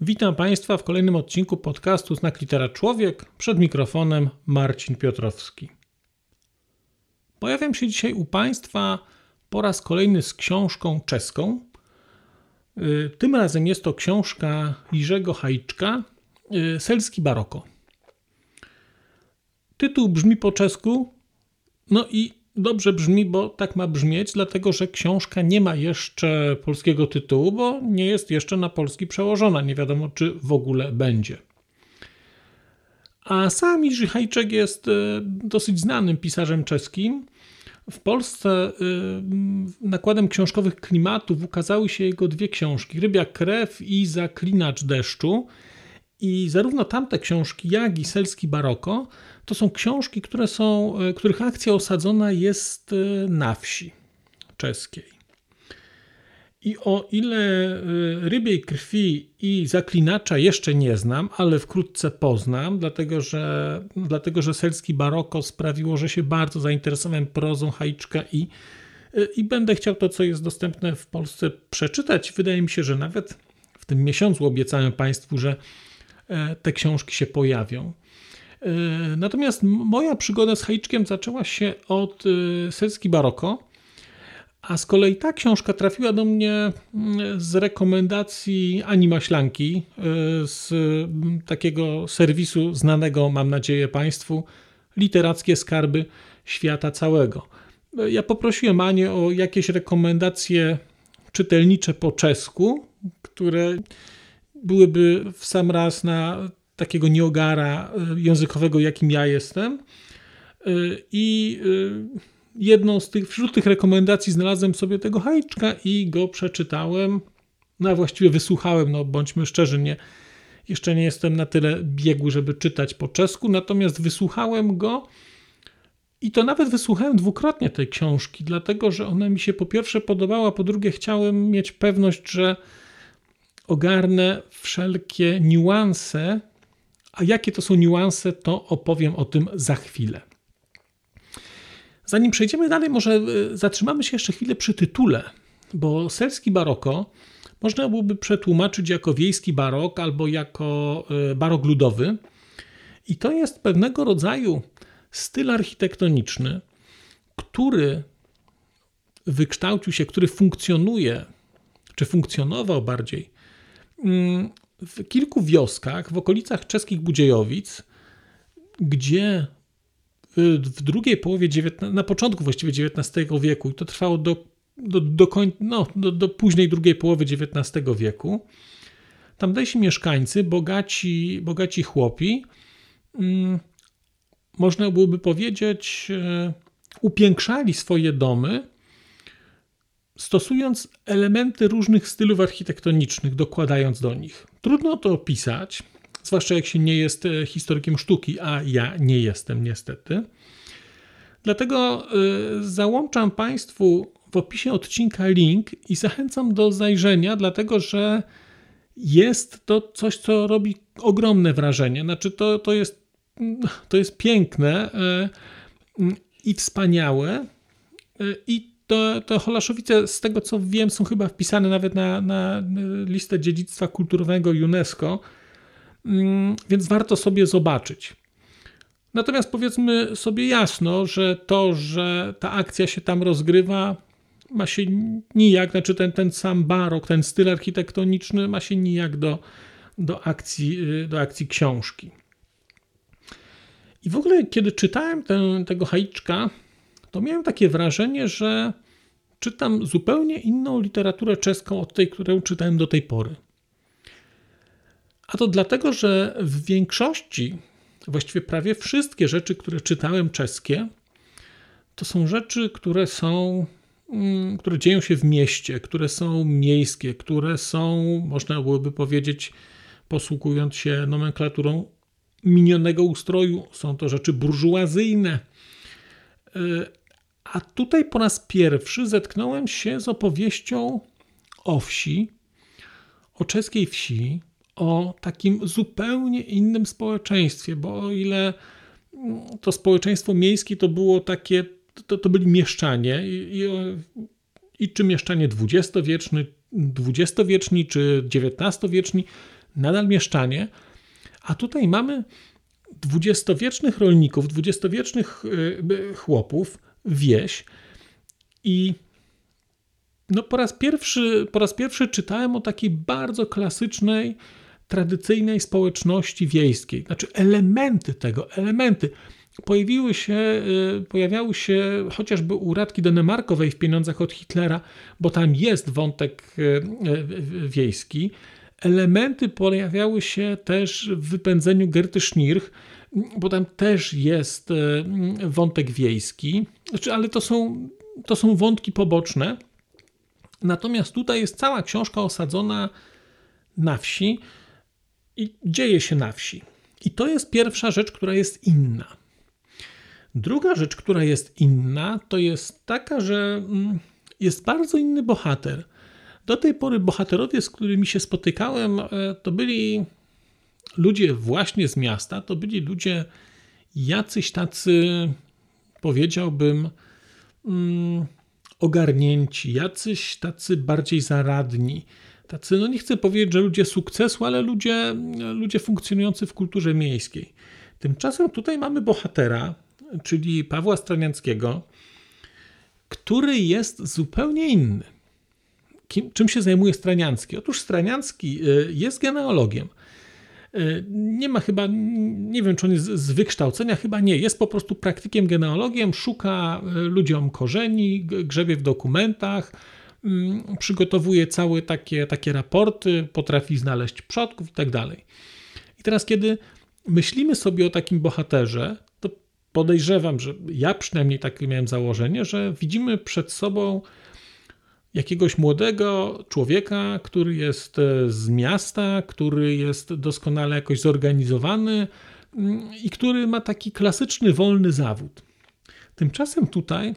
Witam Państwa w kolejnym odcinku podcastu Znak Litera Człowiek. Przed mikrofonem Marcin Piotrowski. Pojawiam się dzisiaj u Państwa po raz kolejny z książką czeską. Y, tym razem jest to książka Jirzego Hajczka y, Selski Baroko. Tytuł brzmi po czesku, no i dobrze brzmi, bo tak ma brzmieć, dlatego że książka nie ma jeszcze polskiego tytułu, bo nie jest jeszcze na polski przełożona. Nie wiadomo, czy w ogóle będzie. A sam Jiří Hajczek jest y, dosyć znanym pisarzem czeskim. W Polsce y, nakładem książkowych klimatów ukazały się jego dwie książki: Rybia krew i Zaklinacz deszczu. I zarówno tamte książki, jak i Selski Baroko to są książki, które są, y, których akcja osadzona jest y, na wsi czeskiej. I o ile rybiej krwi i zaklinacza jeszcze nie znam, ale wkrótce poznam, dlatego że, dlatego że selski baroko sprawiło, że się bardzo zainteresowałem prozą Hajczka i, i będę chciał to, co jest dostępne w Polsce, przeczytać. Wydaje mi się, że nawet w tym miesiącu obiecałem Państwu, że e, te książki się pojawią. E, natomiast moja przygoda z Hajczkiem zaczęła się od e, selski baroko a z kolei ta książka trafiła do mnie mm, z rekomendacji Ani Maślanki, z takiego serwisu znanego, mam nadzieję, Państwu, Literackie Skarby Świata Całego. Ja poprosiłem Anię o jakieś rekomendacje czytelnicze po czesku, które byłyby w sam raz na takiego nieogara y, językowego, jakim ja jestem. Y, I jedną z tych, wśród tych rekomendacji znalazłem sobie tego hajczka i go przeczytałem. No a właściwie wysłuchałem, no bądźmy szczerzy, nie, jeszcze nie jestem na tyle biegły, żeby czytać po czesku, natomiast wysłuchałem go i to nawet wysłuchałem dwukrotnie tej książki, dlatego że ona mi się po pierwsze podobała, po drugie chciałem mieć pewność, że ogarnę wszelkie niuanse, a jakie to są niuanse, to opowiem o tym za chwilę. Zanim przejdziemy dalej, może e, zatrzymamy się jeszcze chwilę przy tytule, bo selski baroko można byłoby przetłumaczyć jako wiejski barok albo jako e, barok ludowy. I to jest pewnego rodzaju styl architektoniczny, który wykształcił się, który funkcjonuje, czy funkcjonował bardziej w kilku wioskach w okolicach czeskich Budziejowic, gdzie w drugiej połowie na początku właściwie XIX wieku i to trwało do, do, do, koń, no, do, do późnej drugiej połowy XIX wieku. Tamtejsi mieszkańcy, bogaci, bogaci chłopi, mm, można byłoby powiedzieć, e, upiększali swoje domy, stosując elementy różnych stylów architektonicznych, dokładając do nich. Trudno to opisać, zwłaszcza jak się nie jest e, historykiem sztuki, a ja nie jestem niestety. Dlatego e, załączam Państwu w opisie odcinka link i zachęcam do zajrzenia, dlatego że jest to coś, co robi ogromne wrażenie. Znaczy, to, to, jest, to jest piękne e, i wspaniałe. I to, to Holaszowice, z tego co wiem, są chyba wpisane nawet na, na listę dziedzictwa kulturowego UNESCO. Mm, więc warto sobie zobaczyć. Natomiast powiedzmy sobie jasno, że to, że ta akcja się tam rozgrywa, ma się nijak, znaczy ten, ten sam barok, ten styl architektoniczny ma się nijak do, do, akcji, do akcji książki. I w ogóle, kiedy czytałem ten, tego Hajczka, to miałem takie wrażenie, że czytam zupełnie inną literaturę czeską od tej, którą czytałem do tej pory. A to dlatego, że w większości, właściwie prawie wszystkie rzeczy, które czytałem czeskie, to są rzeczy, które są, mm, które dzieją się w mieście, które są miejskie, które są, można byłoby powiedzieć, posługując się nomenklaturą minionego ustroju, są to rzeczy burżuazyjne. A tutaj po raz pierwszy zetknąłem się z opowieścią o wsi, o czeskiej wsi, o takim zupełnie innym społeczeństwie, bo o ile to społeczeństwo miejskie to było takie, to, to byli mieszczanie i, i, i czy mieszczanie dwudziestowieczni, dwudziestowieczni czy dziewiętnastowieczni, nadal mieszczanie, a tutaj mamy dwudziestowiecznych rolników, dwudziestowiecznych y, chłopów, wieś i no po raz pierwszy, po raz pierwszy czytałem o takiej bardzo klasycznej, tradycyjnej społeczności wiejskiej. Znaczy elementy tego, elementy pojawiły się, y, pojawiały się chociażby u Radki Denemarkowej w Pieniądzach od Hitlera, bo tam jest wątek y, wiejski. Elementy pojawiały się też w wypędzeniu Gerty Schnirch, bo tam też jest wątek wiejski, znaczy, ale to są, to są wątki poboczne. Natomiast tutaj jest cała książka osadzona na wsi i dzieje się na wsi. I to jest pierwsza rzecz, która jest inna. Druga rzecz, która jest inna, to jest taka, że mm, jest bardzo inny bohater. Do tej pory bohaterowie, z którymi się spotykałem, e, to byli ludzie właśnie z miasta, to byli ludzie jacyś tacy, powiedziałbym, mm, ogarnięci, jacyś tacy bardziej zaradni. Tacy, no nie chcę powiedzieć, że ludzie sukcesu, ale ludzie, ludzie funkcjonujący w kulturze miejskiej. Tymczasem tutaj mamy bohatera, czyli Pawła Straniackiego, który jest zupełnie inny. Kim, czym się zajmuje Straniacki? Otóż Straniacki y, jest genealogiem. Y, nie ma chyba, nie wiem czy on jest z wykształcenia, chyba nie. Jest po prostu praktykiem genealogiem, szuka y, ludziom korzeni, grzebie w dokumentach, mm, przygotowuje całe takie, takie raporty, potrafi znaleźć przodków i tak dalej. I teraz, kiedy myślimy sobie o takim bohaterze, to podejrzewam, że ja przynajmniej takie miałem założenie, że widzimy przed sobą jakiegoś młodego człowieka, który jest e, z miasta, który jest doskonale jakoś zorganizowany mm, i który ma taki klasyczny wolny zawód. Tymczasem tutaj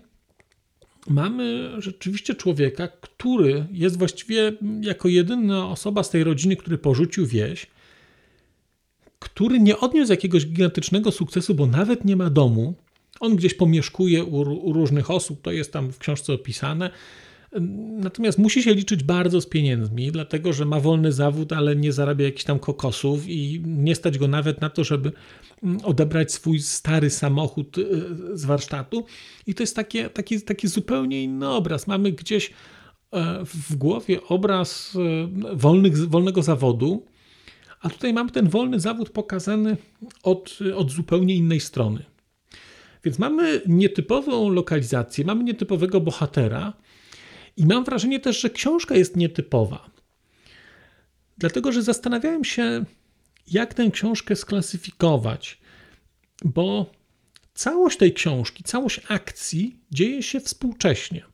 mamy rzeczywiście człowieka, który jest właściwie jako jedyna osoba z tej rodziny, który porzucił wieś, który nie odniósł jakiegoś gigantycznego sukcesu, bo nawet nie ma domu. On gdzieś pomieszkuje u, u różnych osób, to jest tam w książce opisane Natomiast musi się liczyć bardzo z pieniędzmi, dlatego że ma wolny zawód, ale nie zarabia jakichś tam kokosów i nie stać go nawet na to, żeby mm, odebrać swój stary samochód y, z warsztatu. I to jest takie, taki, taki zupełnie inny obraz. Mamy gdzieś e, w głowie obraz e, wolnych, wolnego zawodu, a tutaj mamy ten wolny zawód pokazany od, od zupełnie innej strony. Więc mamy nietypową lokalizację, mamy nietypowego bohatera, i mam wrażenie też, że książka jest nietypowa. Dlatego, że zastanawiałem się, jak tę książkę sklasyfikować, bo całość tej książki, całość akcji dzieje się współcześnie.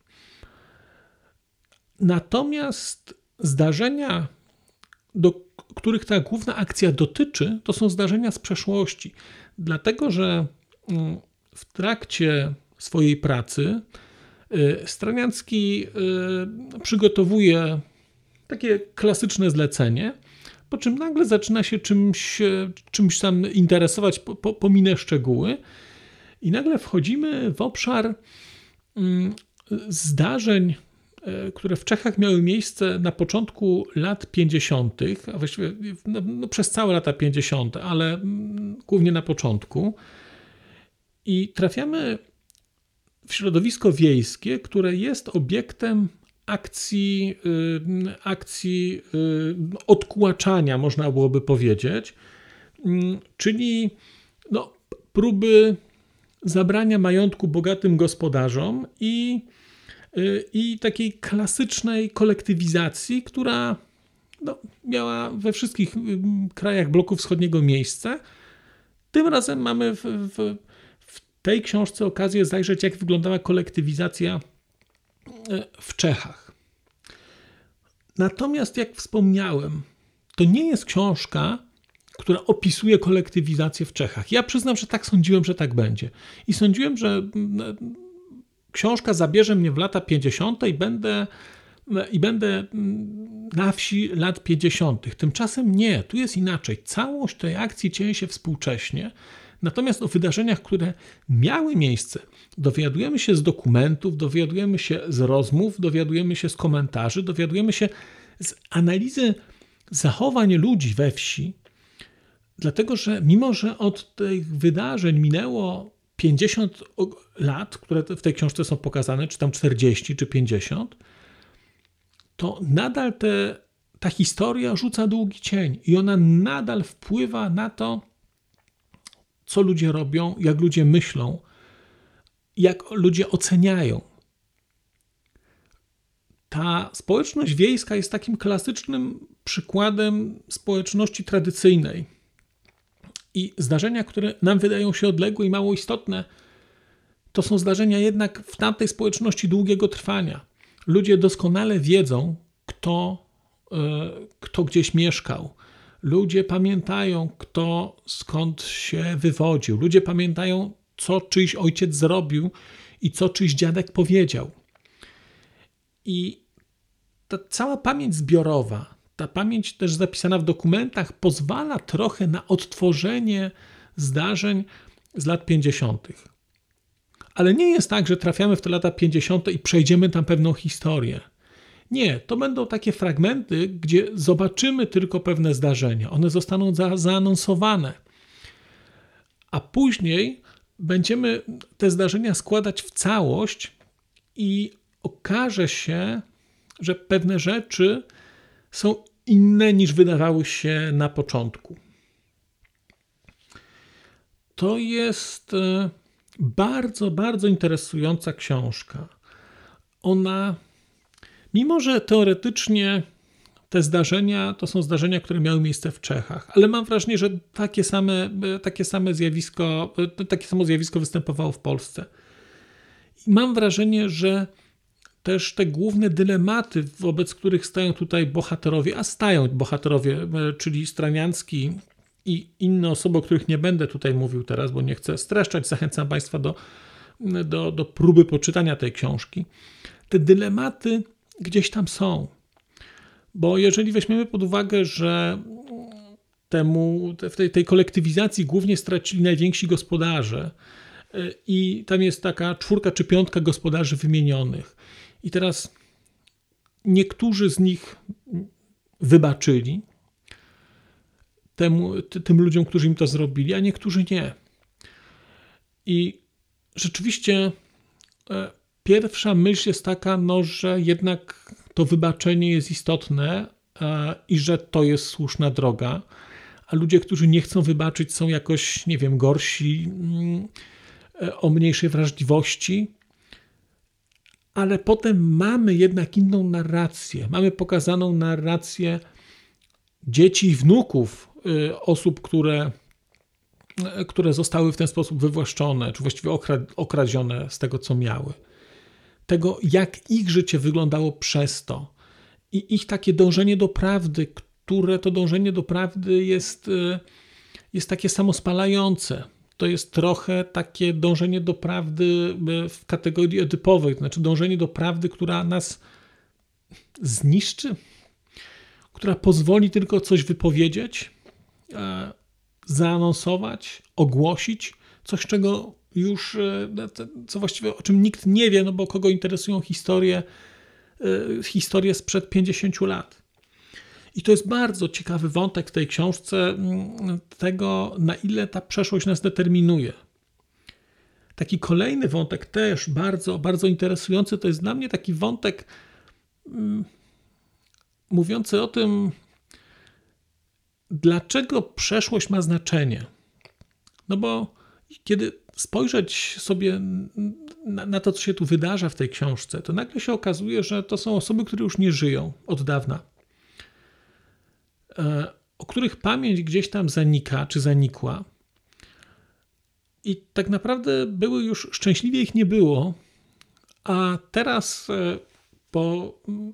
Natomiast zdarzenia, do których ta główna akcja dotyczy, to są zdarzenia z przeszłości. Dlatego, że mm, w trakcie swojej pracy Straniacki y, przygotowuje takie klasyczne zlecenie, po czym nagle zaczyna się czymś, czymś tam interesować, po, pominę szczegóły, i nagle wchodzimy w obszar mm, zdarzeń, y, które w Czechach miały miejsce na początku lat 50., a właściwie no, no, przez całe lata 50., ale mm, głównie na początku. I trafiamy w środowisko wiejskie, które jest obiektem akcji, y, akcji y, odkłaczania, można byłoby powiedzieć, mm, czyli no, próby zabrania majątku bogatym gospodarzom i, y, i takiej klasycznej kolektywizacji, która no, miała we wszystkich krajach bloku wschodniego miejsce. Tym razem mamy w, w tej książce okazję zajrzeć, jak wyglądała kolektywizacja e, w Czechach. Natomiast, jak wspomniałem, to nie jest książka, która opisuje kolektywizację w Czechach. Ja przyznam, że tak sądziłem, że tak będzie. I sądziłem, że mm, książka zabierze mnie w lata 50. i będę, i będę na wsi lat 50. Tymczasem nie, tu jest inaczej. Całość tej akcji dzieje się współcześnie. Natomiast o wydarzeniach, które miały miejsce, dowiadujemy się z dokumentów, dowiadujemy się z rozmów, dowiadujemy się z komentarzy, dowiadujemy się z analizy zachowań ludzi we wsi, dlatego że mimo, że od tych wydarzeń minęło 50 lat, które w tej książce są pokazane, czy tam 40, czy 50, to nadal te, ta historia rzuca długi cień i ona nadal wpływa na to, co ludzie robią, jak ludzie myślą, jak ludzie oceniają. Ta społeczność wiejska jest takim klasycznym przykładem społeczności tradycyjnej. I zdarzenia, które nam wydają się odległe i mało istotne, to są zdarzenia jednak w tamtej społeczności długiego trwania. Ludzie doskonale wiedzą, kto, e, kto gdzieś mieszkał, Ludzie pamiętają, kto skąd się wywodził. Ludzie pamiętają, co czyjś ojciec zrobił i co czyjś dziadek powiedział. I ta cała pamięć zbiorowa, ta pamięć też zapisana w dokumentach, pozwala trochę na odtworzenie zdarzeń z lat 50. Ale nie jest tak, że trafiamy w te lata 50. i przejdziemy tam pewną historię. Nie, to będą takie fragmenty, gdzie zobaczymy tylko pewne zdarzenia. One zostaną za, zaanonsowane. A później będziemy te zdarzenia składać w całość i okaże się, że pewne rzeczy są inne niż wydawały się na początku. To jest e, bardzo, bardzo interesująca książka. Ona Mimo, że teoretycznie te zdarzenia to są zdarzenia, które miały miejsce w Czechach, ale mam wrażenie, że takie same, takie same zjawisko, takie samo zjawisko występowało w Polsce. I mam wrażenie, że też te główne dylematy, wobec których stają tutaj bohaterowie, a stają bohaterowie, czyli Stranianski i inne osoby, o których nie będę tutaj mówił teraz, bo nie chcę streszczać, zachęcam Państwa do, do, do próby poczytania tej książki. Te dylematy gdzieś tam są. Bo jeżeli weźmiemy pod uwagę, że temu, w tej, tej kolektywizacji głównie stracili najwięksi gospodarze y, i tam jest taka czwórka czy piątka gospodarzy wymienionych. I teraz niektórzy z nich wybaczyli temu, tym ludziom, którzy im to zrobili, a niektórzy nie. I rzeczywiście e, Pierwsza myśl jest taka, no, że jednak to wybaczenie jest istotne e, i że to jest słuszna droga, a ludzie, którzy nie chcą wybaczyć, są jakoś, nie wiem, gorsi, mm, e, o mniejszej wrażliwości. Ale potem mamy jednak inną narrację. Mamy pokazaną narrację dzieci i wnuków e, osób, które, które zostały w ten sposób wywłaszczone, czy właściwie okradzione z tego, co miały tego, jak ich życie wyglądało przez to i ich takie dążenie do prawdy, które to dążenie do prawdy jest, e, jest takie samospalające. To jest trochę takie dążenie do prawdy e, w kategorii edypowej, to znaczy dążenie do prawdy, która nas zniszczy, która pozwoli tylko coś wypowiedzieć, e, zaanonsować, ogłosić, coś, czego już, e, co właściwie o czym nikt nie wie, no bo kogo interesują historie, e, historie sprzed 50 lat. I to jest bardzo ciekawy wątek w tej książce mm, tego, na ile ta przeszłość nas determinuje. Taki kolejny wątek też bardzo, bardzo interesujący to jest dla mnie taki wątek mm, mówiący o tym, dlaczego przeszłość ma znaczenie. No bo kiedy spojrzeć sobie na, na, to, co się tu wydarza w tej książce, to nagle się okazuje, że to są osoby, które już nie żyją od dawna, e, o których pamięć gdzieś tam zanika czy zanikła. I tak naprawdę były już szczęśliwie ich nie było, a teraz e, po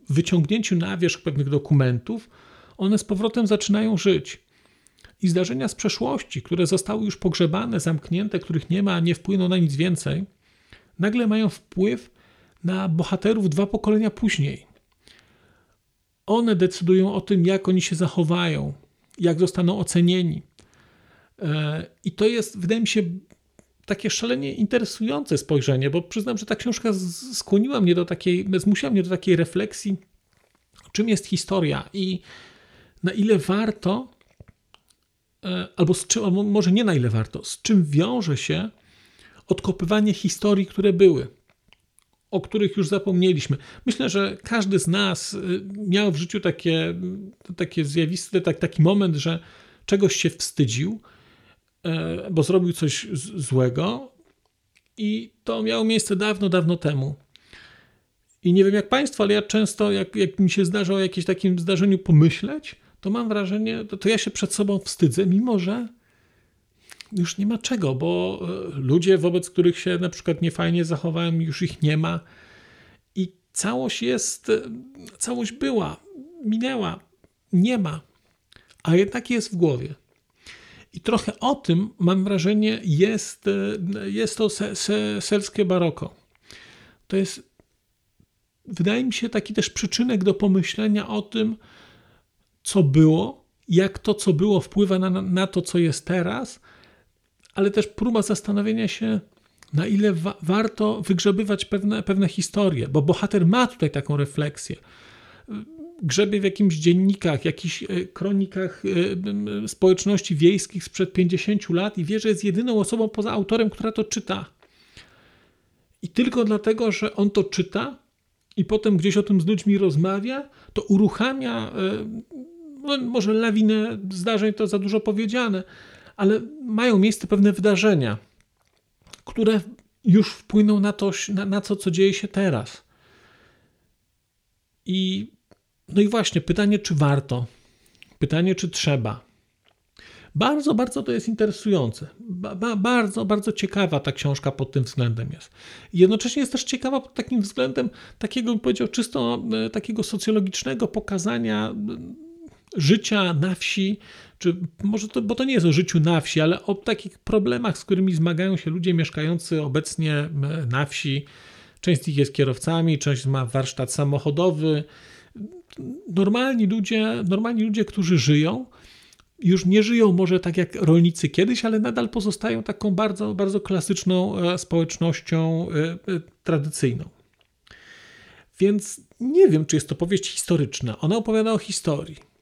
wyciągnięciu na wierzch pewnych dokumentów, one z powrotem zaczynają żyć. I zdarzenia z przeszłości, które zostały już pogrzebane, zamknięte, których nie ma, nie wpłyną na nic więcej, nagle mają wpływ na bohaterów dwa pokolenia później. One decydują o tym, jak oni się zachowają, jak zostaną ocenieni. E, I to jest, wydaje mi się, takie szalenie interesujące spojrzenie, bo przyznam, że ta książka skłoniła mnie do takiej, zmusiła mnie do takiej refleksji, czym jest historia i na ile warto, albo, z czym, może nie na ile warto, z czym wiąże się odkopywanie historii, które były, o których już zapomnieliśmy. Myślę, że każdy z nas y, miał w życiu takie, takie zjawisty, tak, taki moment, że czegoś się wstydził, e, bo zrobił coś złego i to miało miejsce dawno, dawno temu. I nie wiem jak Państwo, ale ja często, jak, jak mi się zdarza o jakimś takim zdarzeniu pomyśleć, to mam wrażenie, to, to ja się przed sobą wstydzę, mimo że już nie ma czego, bo e, ludzie, wobec których się na przykład niefajnie zachowałem, już ich nie ma. I całość jest, e, całość była, minęła, nie ma, a jednak jest w głowie. I trochę o tym, mam wrażenie, jest, e, jest to se, se, selskie baroko. To jest, wydaje mi się, taki też przyczynek do pomyślenia o tym, co było, jak to, co było, wpływa na, na to, co jest teraz, ale też próba zastanowienia się, na ile wa warto wygrzebywać pewne, pewne historie, bo bohater ma tutaj taką refleksję. Grzebie w jakimś dziennikach, jakichś e, kronikach e, społeczności wiejskich sprzed 50 lat i wie, że jest jedyną osobą poza autorem, która to czyta. I tylko dlatego, że on to czyta i potem gdzieś o tym z ludźmi rozmawia, to uruchamia, e, no może lawinę zdarzeń to za dużo powiedziane, ale mają miejsce pewne wydarzenia, które już wpłyną na to, na, na co, co dzieje się teraz. I no i właśnie pytanie, czy warto? Pytanie, czy trzeba? Bardzo, bardzo to jest interesujące. Ba, ba, bardzo, bardzo ciekawa ta książka pod tym względem jest. jednocześnie jest też ciekawa pod takim względem takiego, bym powiedział, czysto e, takiego socjologicznego pokazania życia na wsi, czy może to, bo to nie jest o życiu na wsi, ale o takich problemach, z którymi zmagają się ludzie mieszkający obecnie na wsi. Część z nich jest kierowcami, część ma warsztat samochodowy. Normalni ludzie, normalni ludzie, którzy żyją, już nie żyją może tak jak rolnicy kiedyś, ale nadal pozostają taką bardzo, bardzo klasyczną e, społecznością e, e, tradycyjną. Więc nie wiem, czy jest to powieść historyczna. Ona opowiada o historii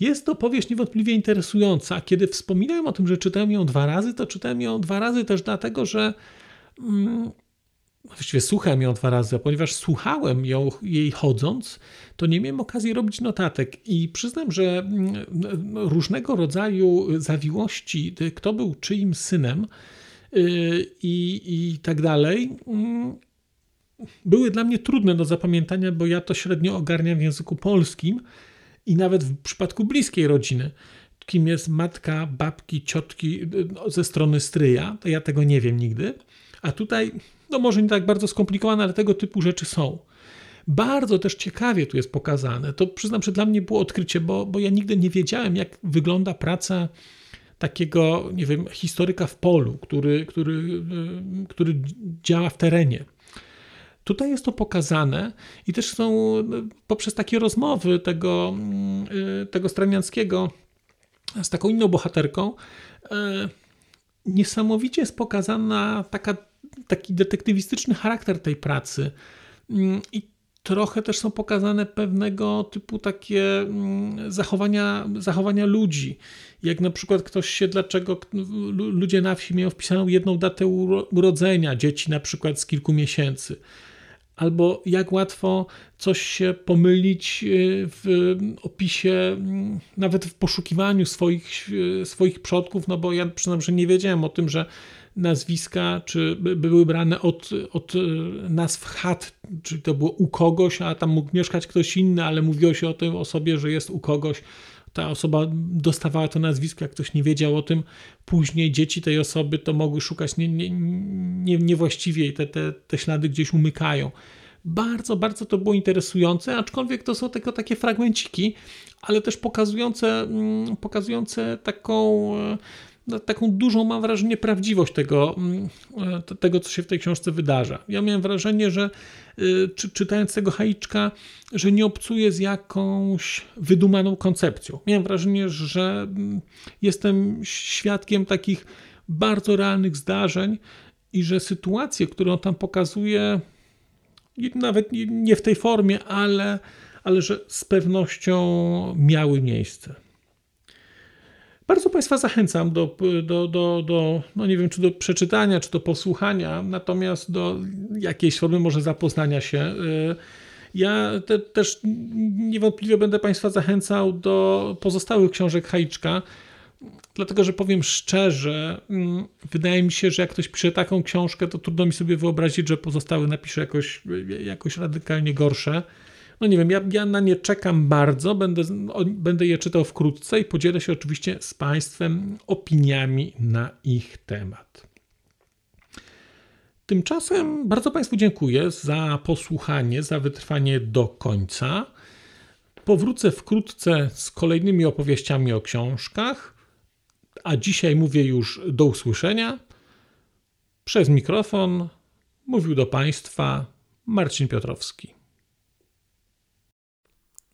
jest to powieść niewątpliwie interesująca. Kiedy wspominałem o tym, że czytałem ją dwa razy, to czytałem ją dwa razy też dlatego, że mm, właściwie słuchałem ją dwa razy, a ponieważ słuchałem ją, jej chodząc, to nie miałem okazji robić notatek i przyznam, że mm, różnego rodzaju zawiłości, kto był czyim synem y, i, i tak dalej, mm, były dla mnie trudne do zapamiętania, bo ja to średnio ogarniam w języku polskim, i nawet w przypadku bliskiej rodziny, kim jest matka, babki, ciotki no, ze strony stryja, to ja tego nie wiem nigdy. A tutaj, no może nie tak bardzo skomplikowane, ale tego typu rzeczy są. Bardzo też ciekawie tu jest pokazane. To przyznam, że dla mnie było odkrycie, bo, bo ja nigdy nie wiedziałem, jak wygląda praca takiego, nie wiem, historyka w polu, który, który, y, który działa w terenie. Tutaj jest to pokazane i też są no, poprzez takie rozmowy tego, mm, y, tego Straniackiego z taką inną bohaterką, e, niesamowicie jest pokazana taka, taki detektywistyczny charakter tej pracy. Mm, I trochę też są pokazane pewnego typu takie mm, zachowania, zachowania ludzi. Jak na przykład ktoś się, dlaczego ludzie na wsi mają wpisaną jedną datę urodzenia dzieci, na przykład z kilku miesięcy albo jak łatwo coś się pomylić y, w opisie, mm, nawet w poszukiwaniu swoich, y, swoich przodków, no bo ja przyznam, że nie wiedziałem o tym, że nazwiska czy były brane od, od y, nazw chat, czyli to było u kogoś, a tam mógł mieszkać ktoś inny, ale mówiło się o tej osobie, że jest u kogoś ta osoba dostawała to nazwisko, jak ktoś nie wiedział o tym, później dzieci tej osoby to mogły szukać nie, nie, nie, niewłaściwie i te, te, te ślady gdzieś umykają. Bardzo, bardzo to było interesujące, aczkolwiek to są tylko takie fragmenciki, ale też pokazujące, mm, pokazujące taką no, taką dużą, mam wrażenie, prawdziwość tego, mm, e, tego, co się w tej książce wydarza. Ja miałem wrażenie, że y, czy, czytając tego Haiczka, że nie obcuję z jakąś wydumaną koncepcją. Miałem wrażenie, że mm, jestem świadkiem takich bardzo realnych zdarzeń i że sytuacje, które on tam pokazuje, nawet nie w tej formie, ale, ale że z pewnością miały miejsce. Bardzo Państwa zachęcam do, do, do, do, no nie wiem, czy do przeczytania, czy do posłuchania, natomiast do jakiejś formy może zapoznania się. Y, ja te, też niewątpliwie będę Państwa zachęcał do pozostałych książek Hajczka, dlatego że powiem szczerze, mm, wydaje mi się, że jak ktoś pisze taką książkę, to trudno mi sobie wyobrazić, że pozostałe napisze jakoś, jakoś radykalnie gorsze no nie wiem, ja, ja na nie czekam bardzo, będę, będę je czytał wkrótce i podzielę się oczywiście z Państwem opiniami na ich temat. Tymczasem bardzo Państwu dziękuję za posłuchanie, za wytrwanie do końca. Powrócę wkrótce z kolejnymi opowieściami o książkach, a dzisiaj mówię już do usłyszenia. Przez mikrofon mówił do Państwa Marcin Piotrowski.